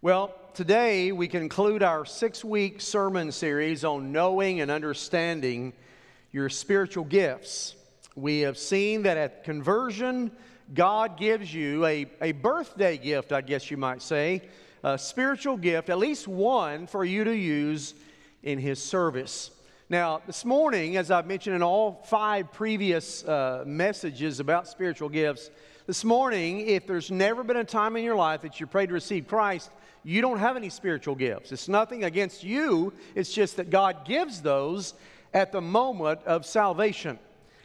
Well, today we conclude our six week sermon series on knowing and understanding your spiritual gifts. We have seen that at conversion, God gives you a, a birthday gift, I guess you might say, a spiritual gift, at least one for you to use in His service. Now, this morning, as I've mentioned in all five previous uh, messages about spiritual gifts, this morning, if there's never been a time in your life that you prayed to receive Christ, you don't have any spiritual gifts. It's nothing against you, it's just that God gives those at the moment of salvation,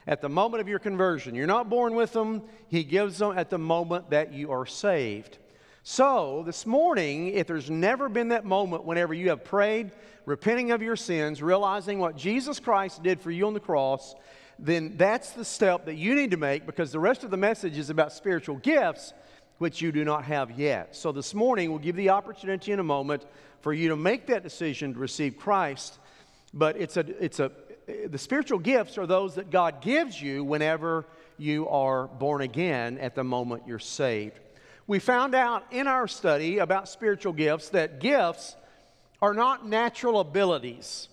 at the moment of your conversion. You're not born with them, He gives them at the moment that you are saved. So, this morning, if there's never been that moment whenever you have prayed, repenting of your sins, realizing what Jesus Christ did for you on the cross, then that's the step that you need to make because the rest of the message is about spiritual gifts which you do not have yet. So this morning, we'll give the opportunity in a moment for you to make that decision to receive Christ. But it's a, it's a, the spiritual gifts are those that God gives you whenever you are born again at the moment you're saved. We found out in our study about spiritual gifts that gifts are not natural abilities.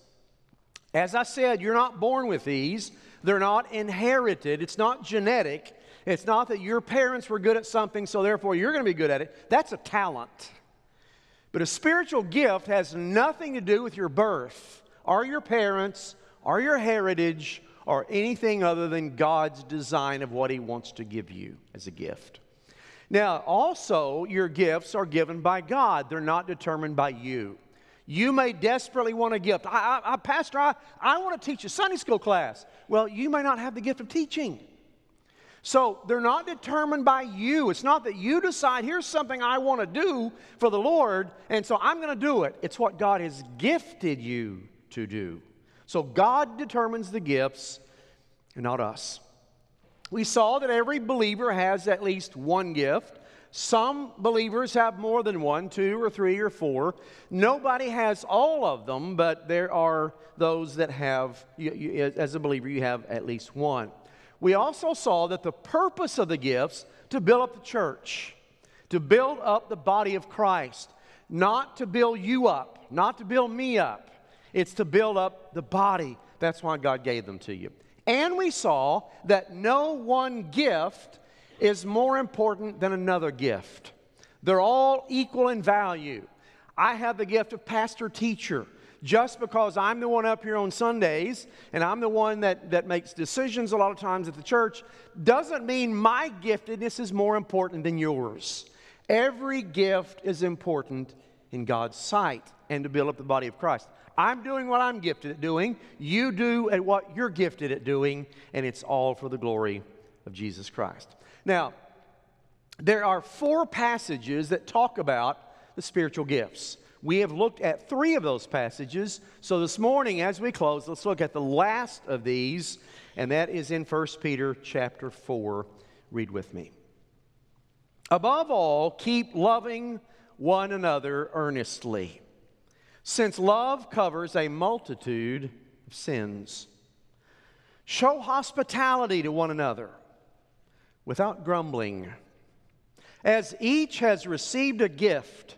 As I said, you're not born with these, they're not inherited, it's not genetic. It's not that your parents were good at something, so therefore you're going to be good at it. That's a talent. But a spiritual gift has nothing to do with your birth, or your parents, or your heritage, or anything other than God's design of what He wants to give you as a gift. Now, also, your gifts are given by God, they're not determined by you. You may desperately want a gift. I, I, I Pastor, I, I want to teach a Sunday school class. Well, you may not have the gift of teaching. So they're not determined by you. It's not that you decide, here's something I want to do for the Lord, and so I'm going to do it. It's what God has gifted you to do. So God determines the gifts and not us. We saw that every believer has at least one gift. Some believers have more than one, two or three or four. Nobody has all of them, but there are those that have, you, you, as a believer, you have at least one we also saw that the purpose of the gifts to build up the church, to build up the body of Christ, not to build you up, not to build me up. It's to build up the body. That's why God gave them to you. And we saw that no one gift is more important than another gift. They're all equal in value. I have the gift of pastor teacher just because I'm the one up here on Sundays and I'm the one that, that makes decisions a lot of times at the church doesn't mean my giftedness is more important than yours. Every gift is important in God's sight and to build up the body of Christ. I'm doing what I'm gifted at doing. You do at what you're gifted at doing, and it's all for the glory of Jesus Christ. Now, there are four passages that talk about the spiritual gifts. We have looked at three of those passages. So this morning, as we close, let's look at the last of these, and that is in 1 Peter chapter 4. Read with me. Above all, keep loving one another earnestly, since love covers a multitude of sins. Show hospitality to one another without grumbling. As each has received a gift,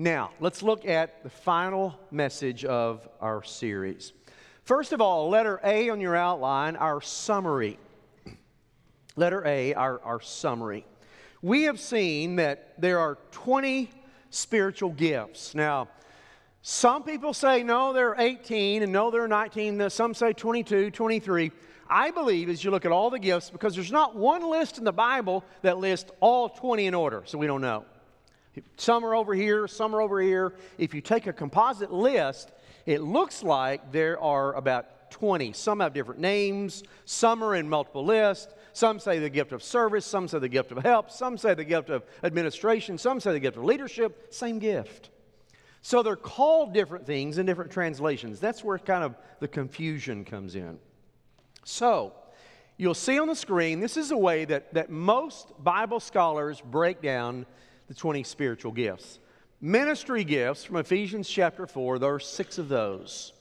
Now, let's look at the final message of our series. First of all, letter A on your outline, our summary. Letter A, our, our summary. We have seen that there are 20 spiritual gifts. Now, some people say no, they're 18, and no, they're 19. Some say 22, 23. I believe as you look at all the gifts, because there's not one list in the Bible that lists all 20 in order, so we don't know. Some are over here, some are over here. If you take a composite list, it looks like there are about 20. Some have different names, some are in multiple lists, Some say the gift of service, some say the gift of help, some say the gift of administration, some say the gift of leadership. Same gift. So they're called different things in different translations. That's where kind of the confusion comes in. So, you'll see on the screen, this is a way that, that most Bible scholars break down the 20 spiritual gifts. Ministry gifts from Ephesians chapter 4, there are six of those.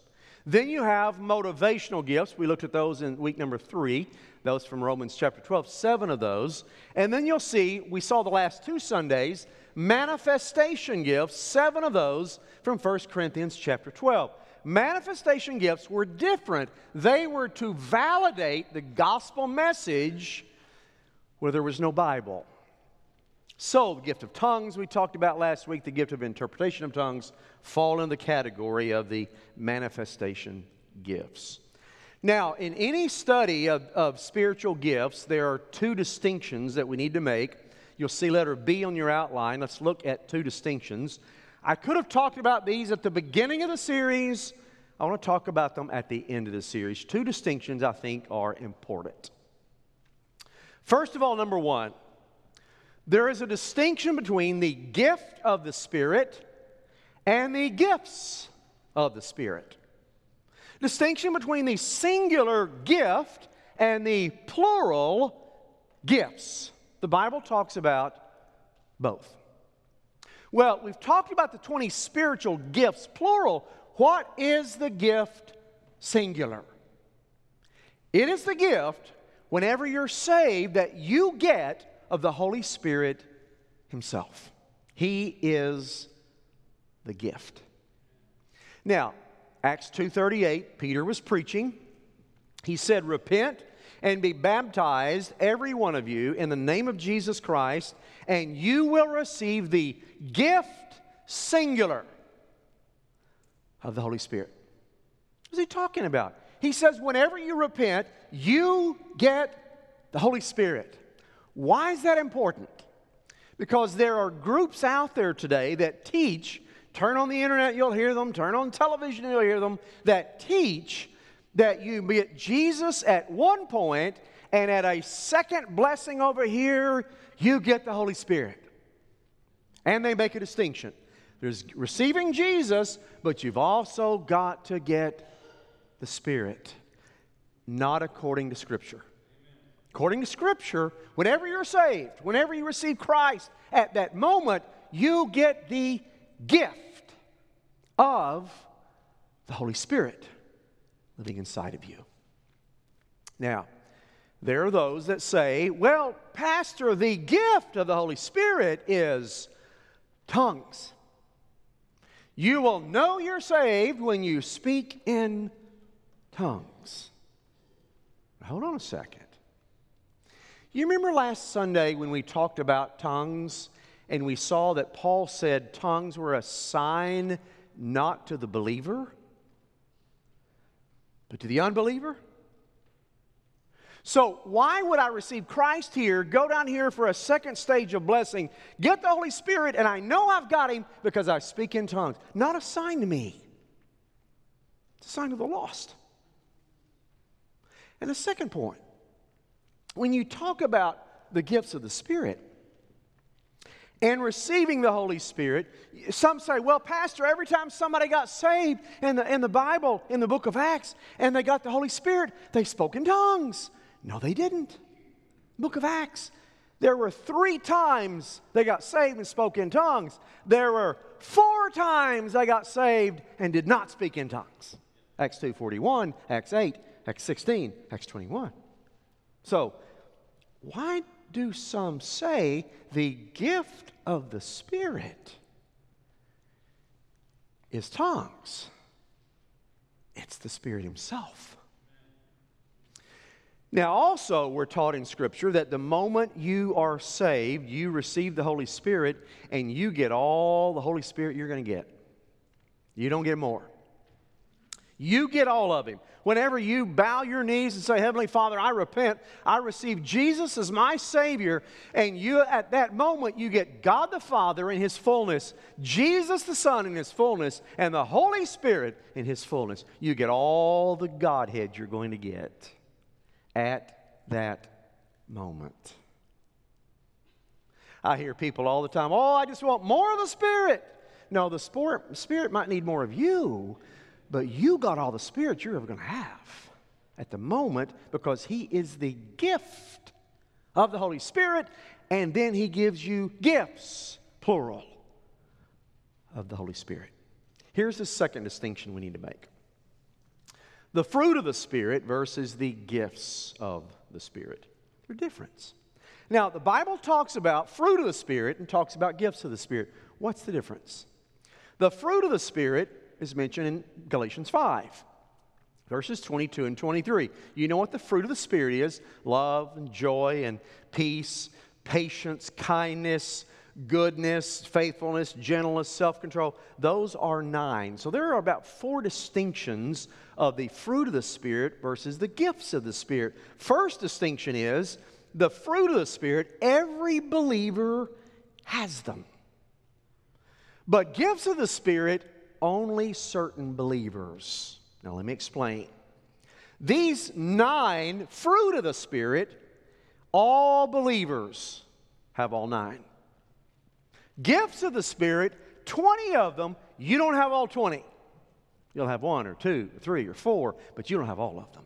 Then you have motivational gifts. We looked at those in week number three, those from Romans chapter 12, seven of those. And then you'll see, we saw the last two Sundays, manifestation gifts, seven of those from 1 Corinthians chapter 12. Manifestation gifts were different. They were to validate the gospel message where there was no Bible. So, the gift of tongues we talked about last week, the gift of interpretation of tongues, fall in the category of the manifestation gifts. Now, in any study of, of spiritual gifts, there are two distinctions that we need to make. You'll see letter B on your outline. Let's look at two distinctions. I could have talked about these at the beginning of the series. I want to talk about them at the end of the series. Two distinctions I think are important. First of all, number one, there is a distinction between the gift of the Spirit and the gifts of the Spirit. Distinction between the singular gift and the plural gifts. The Bible talks about both. Well, we've talked about the 20 spiritual gifts, plural. What is the gift singular? It is the gift, whenever you're saved, that you get of the Holy Spirit Himself. He is the gift. Now, Acts 2:38, Peter was preaching. He said, "Repent and be baptized every one of you in the name of Jesus Christ, and you will receive the gift singular of the Holy Spirit." What's he talking about? He says, whenever you repent, you get the Holy Spirit. Why is that important? Because there are groups out there today that teach, turn on the internet, you'll hear them, turn on television, you'll hear them, that teach that you get Jesus at one point and at a second blessing over here, you get the Holy Spirit. And they make a distinction. There's receiving Jesus, but you've also got to get the Spirit, not according to Scripture. According to Scripture, whenever you're saved, whenever you receive Christ, at that moment, you get the gift of the Holy Spirit living inside of you. Now, there are those that say, well, Pastor, the gift of the Holy Spirit is tongues. You will know you're saved when you speak in tongues. Hold on a second. You remember last Sunday when we talked about tongues and we saw that Paul said tongues were a sign not to the believer, but to the unbeliever? So, why would I receive Christ here, go down here for a second stage of blessing, get the Holy Spirit, and I know I've got Him because I speak in tongues? Not a sign to me, it's a sign to the lost. And the second point when you talk about the gifts of the Spirit and receiving the Holy Spirit, some say, well, Pastor, every time somebody got saved in the, in the Bible, in the book of Acts, and they got the Holy Spirit, they spoke in tongues. No, they didn't. Book of Acts, there were three times they got saved and spoke in tongues. There were four times they got saved and did not speak in tongues. Acts 2.41, Acts 8, Acts 16, Acts 21. So why do some say the gift of the Spirit is tongues? It's the Spirit Himself. Now, also, we're taught in Scripture that the moment you are saved, you receive the Holy Spirit and you get all the Holy Spirit you're going to get. You don't get more. You get all of Him. Whenever you bow your knees and say, Heavenly Father, I repent, I receive Jesus as my Savior, and you at that moment you get God the Father in His fullness, Jesus the Son in His fullness, and the Holy Spirit in His fullness. You get all the Godhead you're going to get at that moment. I hear people all the time, oh, I just want more of the Spirit. No, the Spirit might need more of you, but you got all the Spirit you're ever going to have at the moment because He is the gift of the Holy Spirit, and then He gives you gifts, plural, of the Holy Spirit. Here's the second distinction we need to make the fruit of the Spirit versus the gifts of the Spirit. They're different. Now, the Bible talks about fruit of the Spirit and talks about gifts of the Spirit. What's the difference? The fruit of the Spirit is mentioned in Galatians 5, verses 22 and 23. You know what the fruit of the Spirit is love and joy and peace, patience, kindness, goodness, faithfulness, gentleness, self control. Those are nine. So there are about four distinctions of the fruit of the Spirit versus the gifts of the Spirit. First distinction is the fruit of the Spirit, every believer has them. But gifts of the Spirit, only certain believers. Now, let me explain. These nine fruit of the Spirit, all believers have all nine. Gifts of the Spirit, 20 of them, you don't have all 20. You'll have one or two or three or four, but you don't have all of them.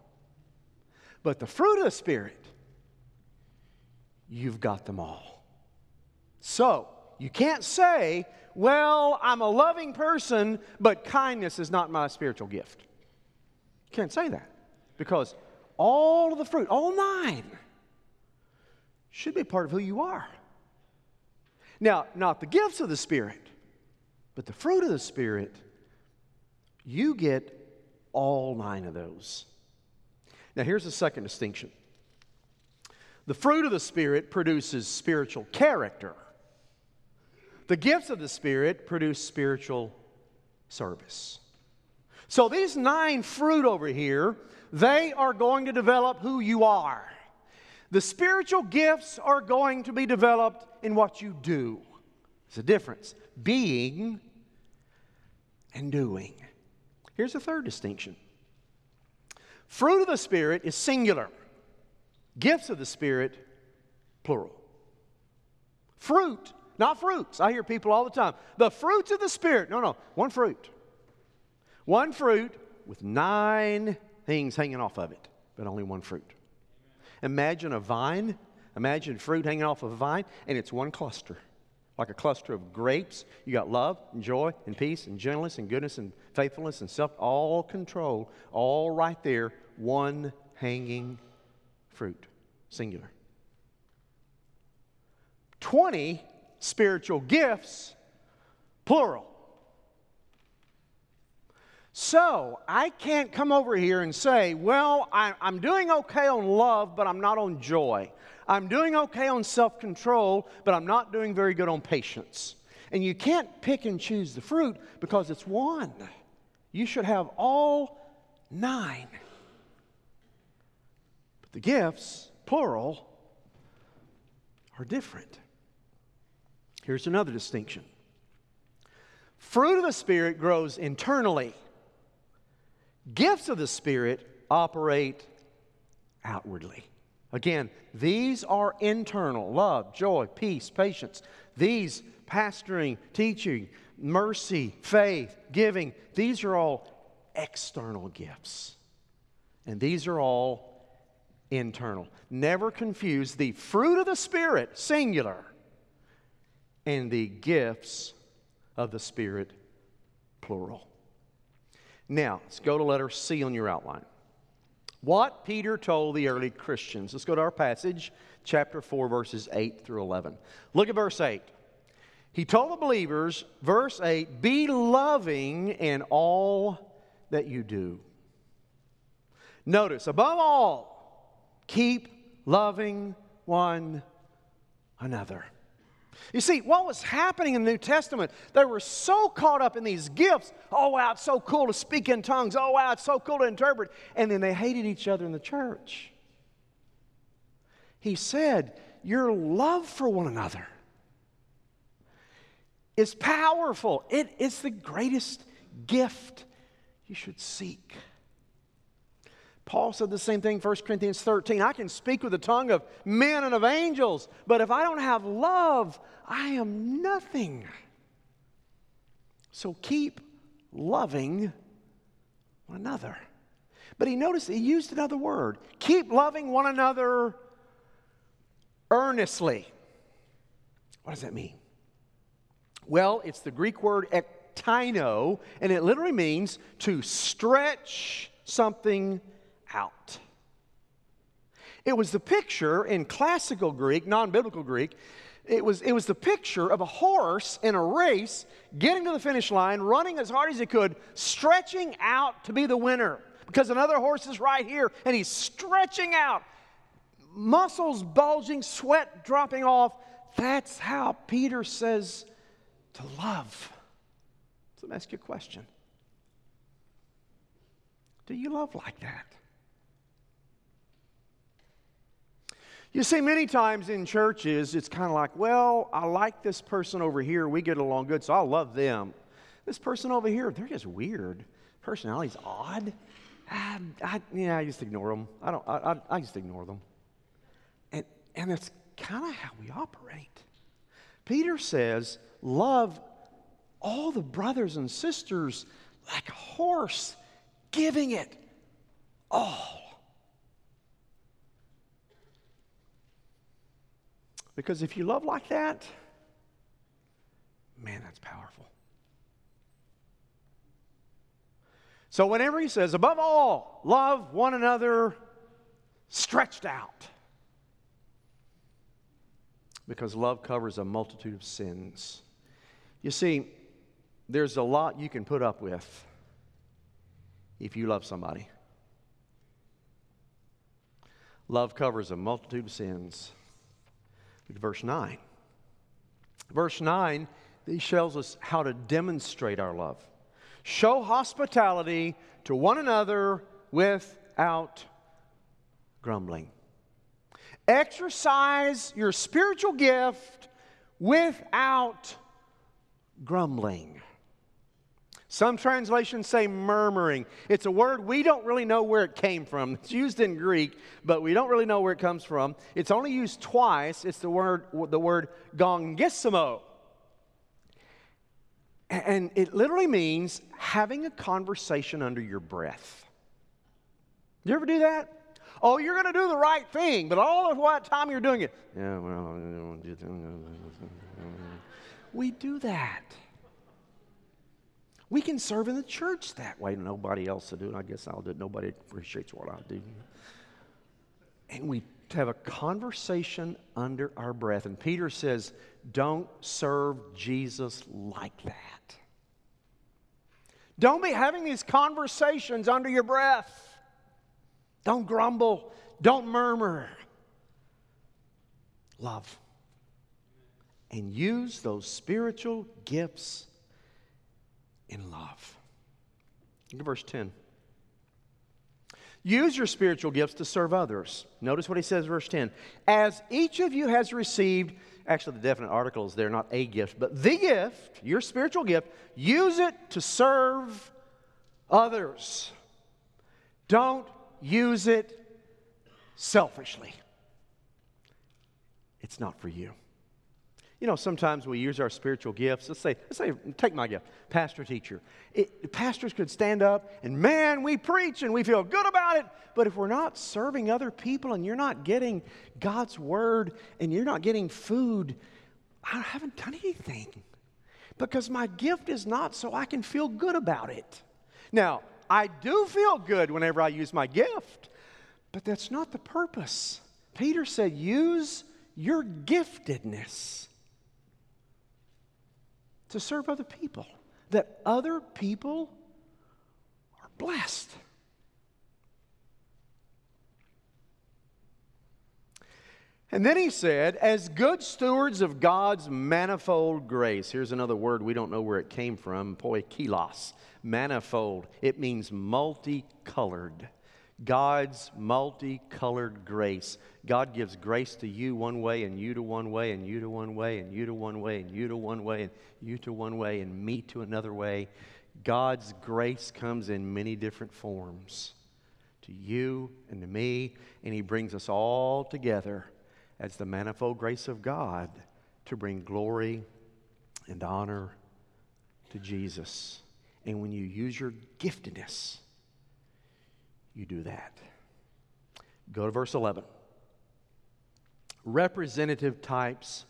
But the fruit of the Spirit, you've got them all. So, you can't say, well, I'm a loving person, but kindness is not my spiritual gift. You can't say that because all of the fruit, all nine, should be part of who you are. Now, not the gifts of the Spirit, but the fruit of the Spirit, you get all nine of those. Now, here's the second distinction the fruit of the Spirit produces spiritual character, the gifts of the Spirit produce spiritual service. So, these nine fruit over here, they are going to develop who you are. The spiritual gifts are going to be developed in what you do. There's a difference being and doing. Here's a third distinction fruit of the Spirit is singular, gifts of the Spirit, plural. Fruit, not fruits. I hear people all the time. The fruits of the Spirit. No, no, one fruit. One fruit with nine things hanging off of it, but only one fruit. Imagine a vine. Imagine fruit hanging off of a vine, and it's one cluster. Like a cluster of grapes. You got love and joy and peace and gentleness and goodness and faithfulness and self, all control, all right there, one hanging fruit, singular. 20 spiritual gifts, plural. So I can't come over here and say, well, I, am doing okay on love, but I'm not on joy. I'm doing okay on self control, but I'm not doing very good on patience. And you can't pick and choose the fruit because it's one. You should have all nine. But the gifts, plural, are different. Here's another distinction fruit of the Spirit grows internally Gifts of the Spirit operate outwardly. Again, these are internal love, joy, peace, patience. These, pastoring, teaching, mercy, faith, giving, these are all external gifts. And these are all internal. Never confuse the fruit of the Spirit, singular, and the gifts of the Spirit, plural. Now, let's go to letter C on your outline. What Peter told the early Christians. Let's go to our passage, chapter 4, verses 8 through 11. Look at verse 8. He told the believers, verse 8, be loving in all that you do. Notice, above all, keep loving one another. You see, what was happening in the New Testament, they were so caught up in these gifts. Oh, wow, it's so cool to speak in tongues. Oh, wow, it's so cool to interpret. And then they hated each other in the church. He said, Your love for one another is powerful, it is the greatest gift you should seek. Paul said the same thing, 1 Corinthians 13. I can speak with the tongue of men and of angels, but if I don't have love, I am nothing. So keep loving one another. But he noticed he used another word keep loving one another earnestly. What does that mean? Well, it's the Greek word ektino, and it literally means to stretch something out. It was the picture in classical Greek, non biblical Greek, it was, it was the picture of a horse in a race getting to the finish line, running as hard as he could, stretching out to be the winner. Because another horse is right here and he's stretching out, muscles bulging, sweat dropping off. That's how Peter says to love. So let me ask you a question Do you love like that? You see, many times in churches, it's kind of like, well, I like this person over here. We get along good, so I love them. This person over here, they're just weird. Personality's odd. I, I, yeah, I just ignore them. I don't. I, I, I just ignore them. And and that's kind of how we operate. Peter says, love all the brothers and sisters like a horse, giving it all. Because if you love like that, man, that's powerful. So, whenever he says, above all, love one another stretched out, because love covers a multitude of sins. You see, there's a lot you can put up with if you love somebody. Love covers a multitude of sins. Look at verse 9. Verse 9, he shows us how to demonstrate our love. Show hospitality to one another without grumbling. Exercise your spiritual gift without grumbling. Some translations say murmuring. It's a word we don't really know where it came from. It's used in Greek, but we don't really know where it comes from. It's only used twice. It's the word, the word gongissimo. And it literally means having a conversation under your breath. You ever do that? Oh, you're going to do the right thing, but all of what time you're doing it. Yeah, well, we do that. We can serve in the church that way. Nobody else will do it. I guess I'll do it. Nobody appreciates what I do. And we have a conversation under our breath. And Peter says, don't serve Jesus like that. Don't be having these conversations under your breath. Don't grumble. Don't murmur. Love. And use those spiritual gifts in love. Look at verse 10. Use your spiritual gifts to serve others. Notice what he says, verse 10. As each of you has received, actually, the definite article is there, not a gift, but the gift, your spiritual gift, use it to serve others. Don't use it selfishly. It's not for you. You know, sometimes we use our spiritual gifts. Let's say, let's say, take my gift, pastor teacher. It, pastors could stand up and man, we preach and we feel good about it. But if we're not serving other people and you're not getting God's word and you're not getting food, I haven't done anything because my gift is not so I can feel good about it. Now, I do feel good whenever I use my gift, but that's not the purpose. Peter said, use your giftedness to serve other people, that other people are blessed. And then he said, as good stewards of God's manifold grace. Here's another word we don't know where it came from, poikilos, manifold. It means multicolored. God's multicolored grace. God gives grace to you one way, and you to one way, and you to one way, and you to one way, and you to one way, and you to one way, and me to another way. God's grace comes in many different forms to you and to me, and He brings us all together as the manifold grace of God to bring glory and honor to Jesus. And when you use your giftedness, you do that. Go to verse 11. Representative types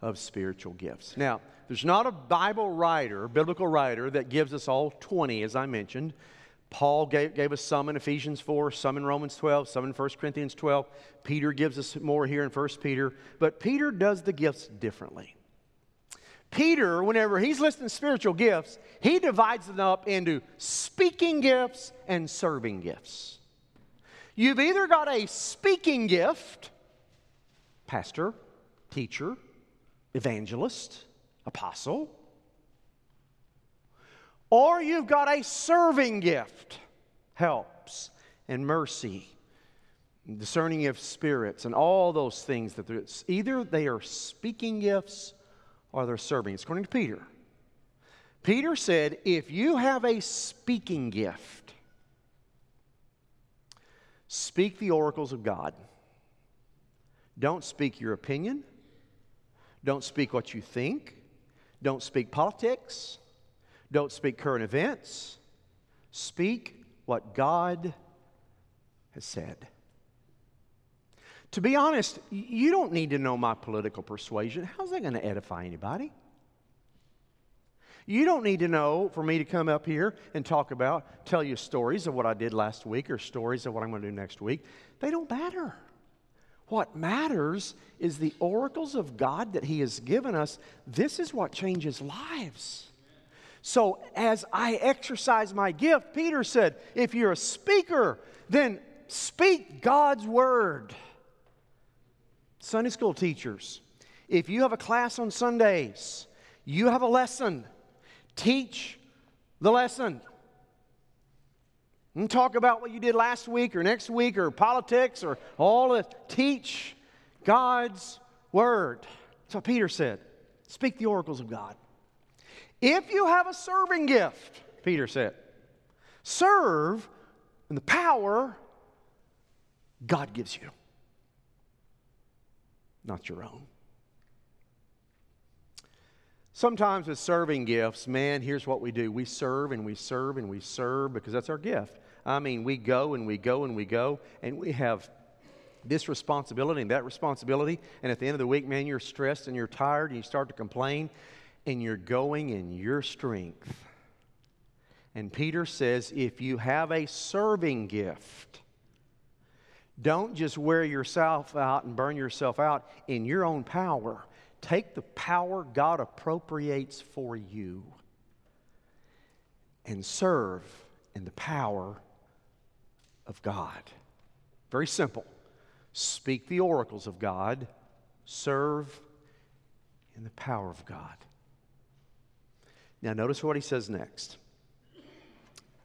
of spiritual gifts. Now, there's not a Bible writer, biblical writer, that gives us all 20, as I mentioned. Paul gave, gave us some in Ephesians 4, some in Romans 12, some in 1 Corinthians 12. Peter gives us more here in 1 Peter. But Peter does the gifts differently. Peter, whenever he's listing spiritual gifts, he divides them up into speaking gifts and serving gifts. You've either got a speaking gift, pastor, teacher, evangelist, apostle, or you've got a serving gift, helps and mercy, discerning of spirits, and all those things that either they are speaking gifts or they're serving. It's according to Peter. Peter said, if you have a speaking gift, speak the oracles of God. Don't speak your opinion. Don't speak what you think. Don't speak politics. Don't speak current events. Speak what God has said. To be honest, you don't need to know my political persuasion. How's that going to edify anybody? You don't need to know for me to come up here and talk about, tell you stories of what I did last week or stories of what I'm going to do next week. They don't matter. What matters is the oracles of God that He has given us. This is what changes lives. So, as I exercise my gift, Peter said, if you're a speaker, then speak God's word. Sunday school teachers, if you have a class on Sundays, you have a lesson, teach the lesson. And talk about what you did last week or next week or politics or all of Teach God's word. That's what Peter said. Speak the oracles of God. If you have a serving gift, Peter said, serve in the power God gives you, not your own. Sometimes with serving gifts, man, here's what we do we serve and we serve and we serve because that's our gift. I mean, we go and we go and we go, and we have this responsibility and that responsibility. And at the end of the week, man, you're stressed and you're tired and you start to complain, and you're going in your strength. And Peter says if you have a serving gift, don't just wear yourself out and burn yourself out in your own power. Take the power God appropriates for you and serve in the power of God. Very simple. Speak the oracles of God, serve in the power of God. Now, notice what he says next.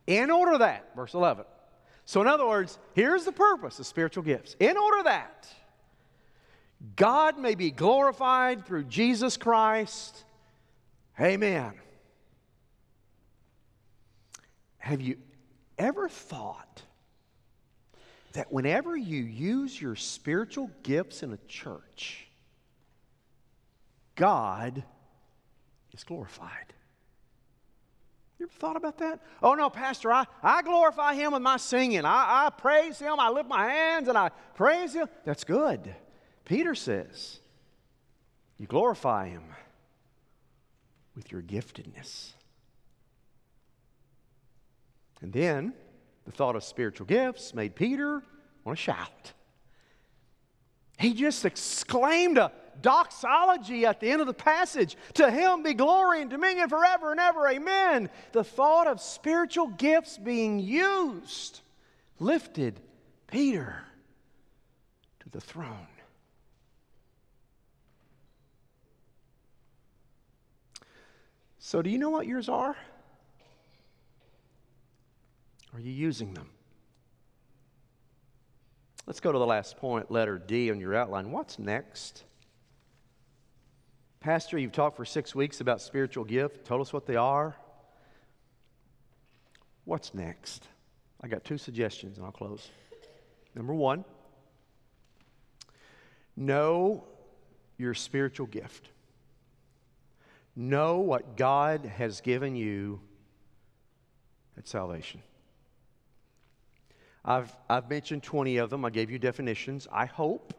In order that, verse 11. So, in other words, here's the purpose of spiritual gifts. In order that God may be glorified through Jesus Christ. Amen. Have you ever thought that whenever you use your spiritual gifts in a church, God is glorified. You ever thought about that? Oh no, Pastor, I, I glorify him with my singing. I, I praise him. I lift my hands and I praise him. That's good. Peter says, you glorify him with your giftedness. And then the thought of spiritual gifts made Peter want to shout. He just exclaimed a doxology at the end of the passage To him be glory and dominion forever and ever. Amen. The thought of spiritual gifts being used lifted Peter to the throne. So, do you know what yours are? Are you using them? Let's go to the last point, letter D on your outline. What's next? Pastor, you've talked for six weeks about spiritual gift. Told us what they are. What's next? I got two suggestions and I'll close. Number one, know your spiritual gift. Know what God has given you at salvation. I've, I've mentioned 20 of them. I gave you definitions. I hope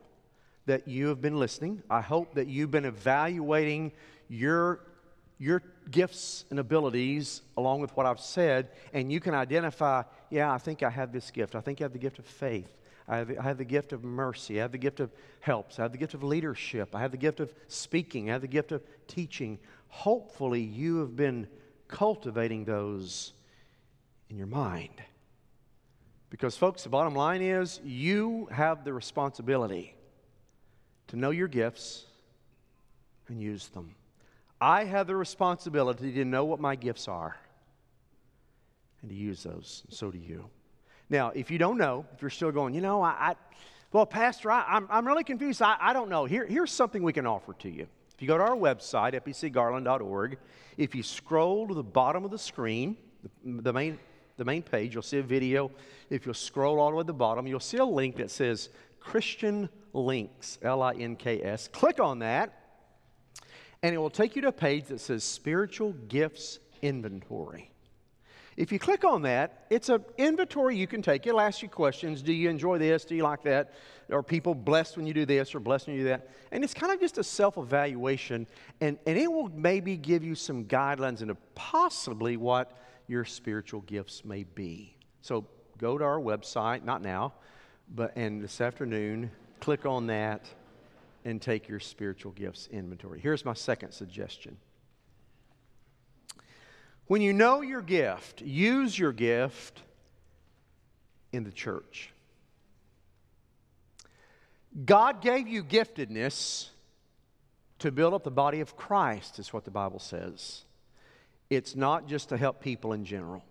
that you have been listening. I hope that you've been evaluating your, your gifts and abilities along with what I've said, and you can identify, yeah, I think I have this gift. I think I have the gift of faith. I have, I have the gift of mercy. I have the gift of helps. I have the gift of leadership. I have the gift of speaking. I have the gift of teaching. Hopefully, you have been cultivating those in your mind. Because, folks, the bottom line is you have the responsibility to know your gifts and use them. I have the responsibility to know what my gifts are and to use those. And so do you. Now, if you don't know, if you're still going, you know, I, I well, Pastor, I, am I'm, I'm really confused. I, I don't know. Here, here's something we can offer to you. If you go to our website, fbcgarland.org, if you scroll to the bottom of the screen, the, the main the main page, you'll see a video. If you'll scroll all the way to the bottom, you'll see a link that says Christian Links, L I N K S. Click on that, and it will take you to a page that says Spiritual Gifts Inventory. If you click on that, it's an inventory you can take. It'll ask you questions. Do you enjoy this? Do you like that? Are people blessed when you do this or blessed when you do that? And it's kind of just a self evaluation, and, and it will maybe give you some guidelines into possibly what your spiritual gifts may be. So go to our website, not now, but and this afternoon, click on that and take your spiritual gifts inventory. Here's my second suggestion. When you know your gift, use your gift in the church. God gave you giftedness to build up the body of Christ, is what the Bible says. It's not just to help people in general.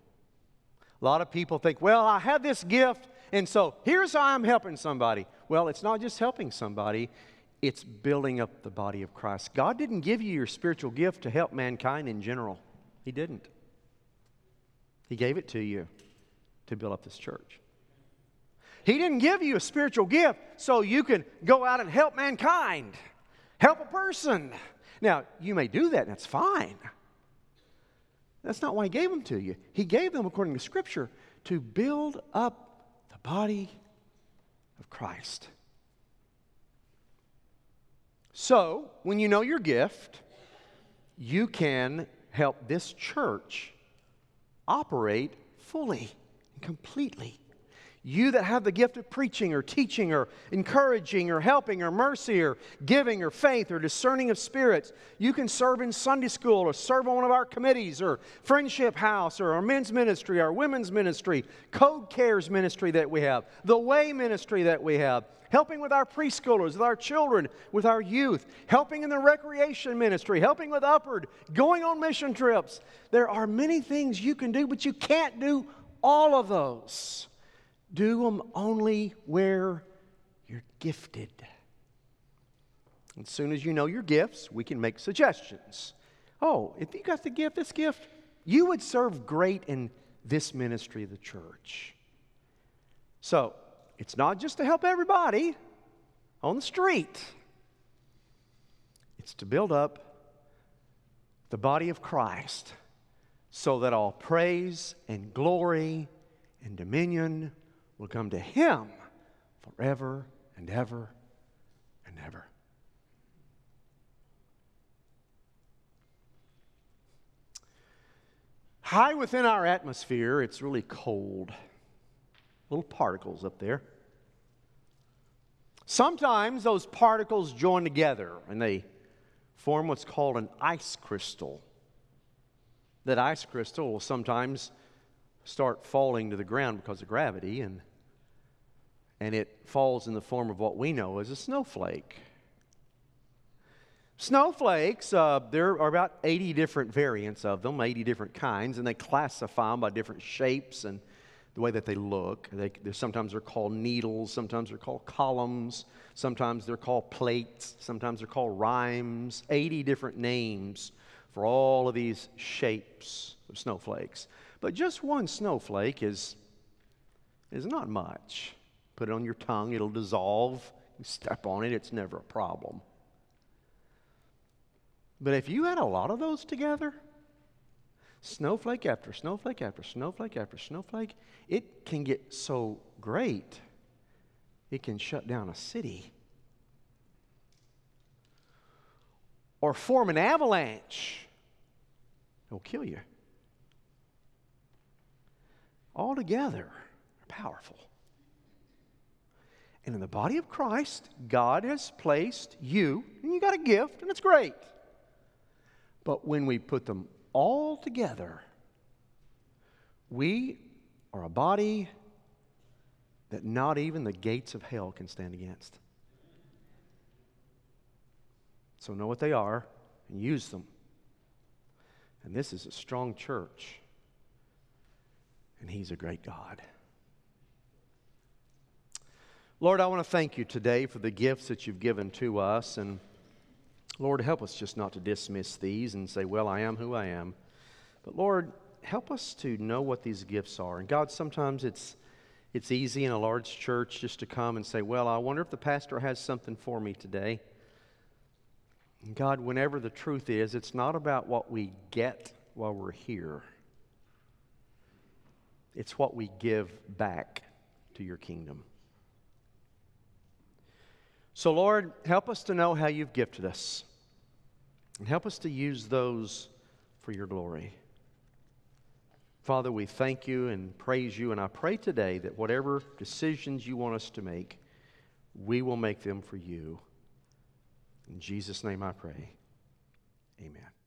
A lot of people think, well, I have this gift, and so here's how I'm helping somebody. Well, it's not just helping somebody, it's building up the body of Christ. God didn't give you your spiritual gift to help mankind in general, He didn't. He gave it to you to build up this church. He didn't give you a spiritual gift so you can go out and help mankind, help a person. Now, you may do that, and that's fine. That's not why He gave them to you. He gave them, according to Scripture, to build up the body of Christ. So, when you know your gift, you can help this church operate fully and completely. You that have the gift of preaching or teaching or encouraging or helping or mercy or giving or faith or discerning of spirits, you can serve in Sunday school or serve on one of our committees or Friendship House or our men's ministry, our women's ministry, Code Cares ministry that we have, the Way ministry that we have, helping with our preschoolers, with our children, with our youth, helping in the recreation ministry, helping with Upward, going on mission trips. There are many things you can do, but you can't do all of those do them only where you're gifted. As soon as you know your gifts, we can make suggestions. Oh, if you got the gift, this gift, you would serve great in this ministry of the church. So, it's not just to help everybody on the street, it's to build up the body of Christ so that all praise and glory and dominion will come to him forever and ever and ever. High within our atmosphere, it's really cold. Little particles up there. Sometimes those particles join together and they form what's called an ice crystal. That ice crystal will sometimes start falling to the ground because of gravity, and and it falls in the form of what we know as a snowflake. Snowflakes, uh, there are about 80 different variants of them, 80 different kinds, and they classify them by different shapes and the way that they look. They, sometimes they're called needles, sometimes they're called columns, sometimes they're called plates, sometimes they're called rimes. 80 different names for all of these shapes of snowflakes. But just one snowflake is is not much. Put it on your tongue, it'll dissolve. You step on it, it's never a problem. But if you had a lot of those together, snowflake after snowflake after snowflake after snowflake, it can get so great, it can shut down a city. Or form an avalanche, it'll kill you. All together are powerful. And in the body of Christ, God has placed you, and you got a gift, and it's great. But when we put them all together, we are a body that not even the gates of hell can stand against. So know what they are and use them. And this is a strong church, and He's a great God. Lord, I want to thank you today for the gifts that you've given to us. And Lord, help us just not to dismiss these and say, well, I am who I am. But Lord, help us to know what these gifts are. And God, sometimes it's, it's easy in a large church just to come and say, well, I wonder if the pastor has something for me today. And God, whenever the truth is, it's not about what we get while we're here, it's what we give back to your kingdom. So, Lord, help us to know how you've gifted us. And help us to use those for your glory. Father, we thank you and praise you. And I pray today that whatever decisions you want us to make, we will make them for you. In Jesus' name I pray. Amen.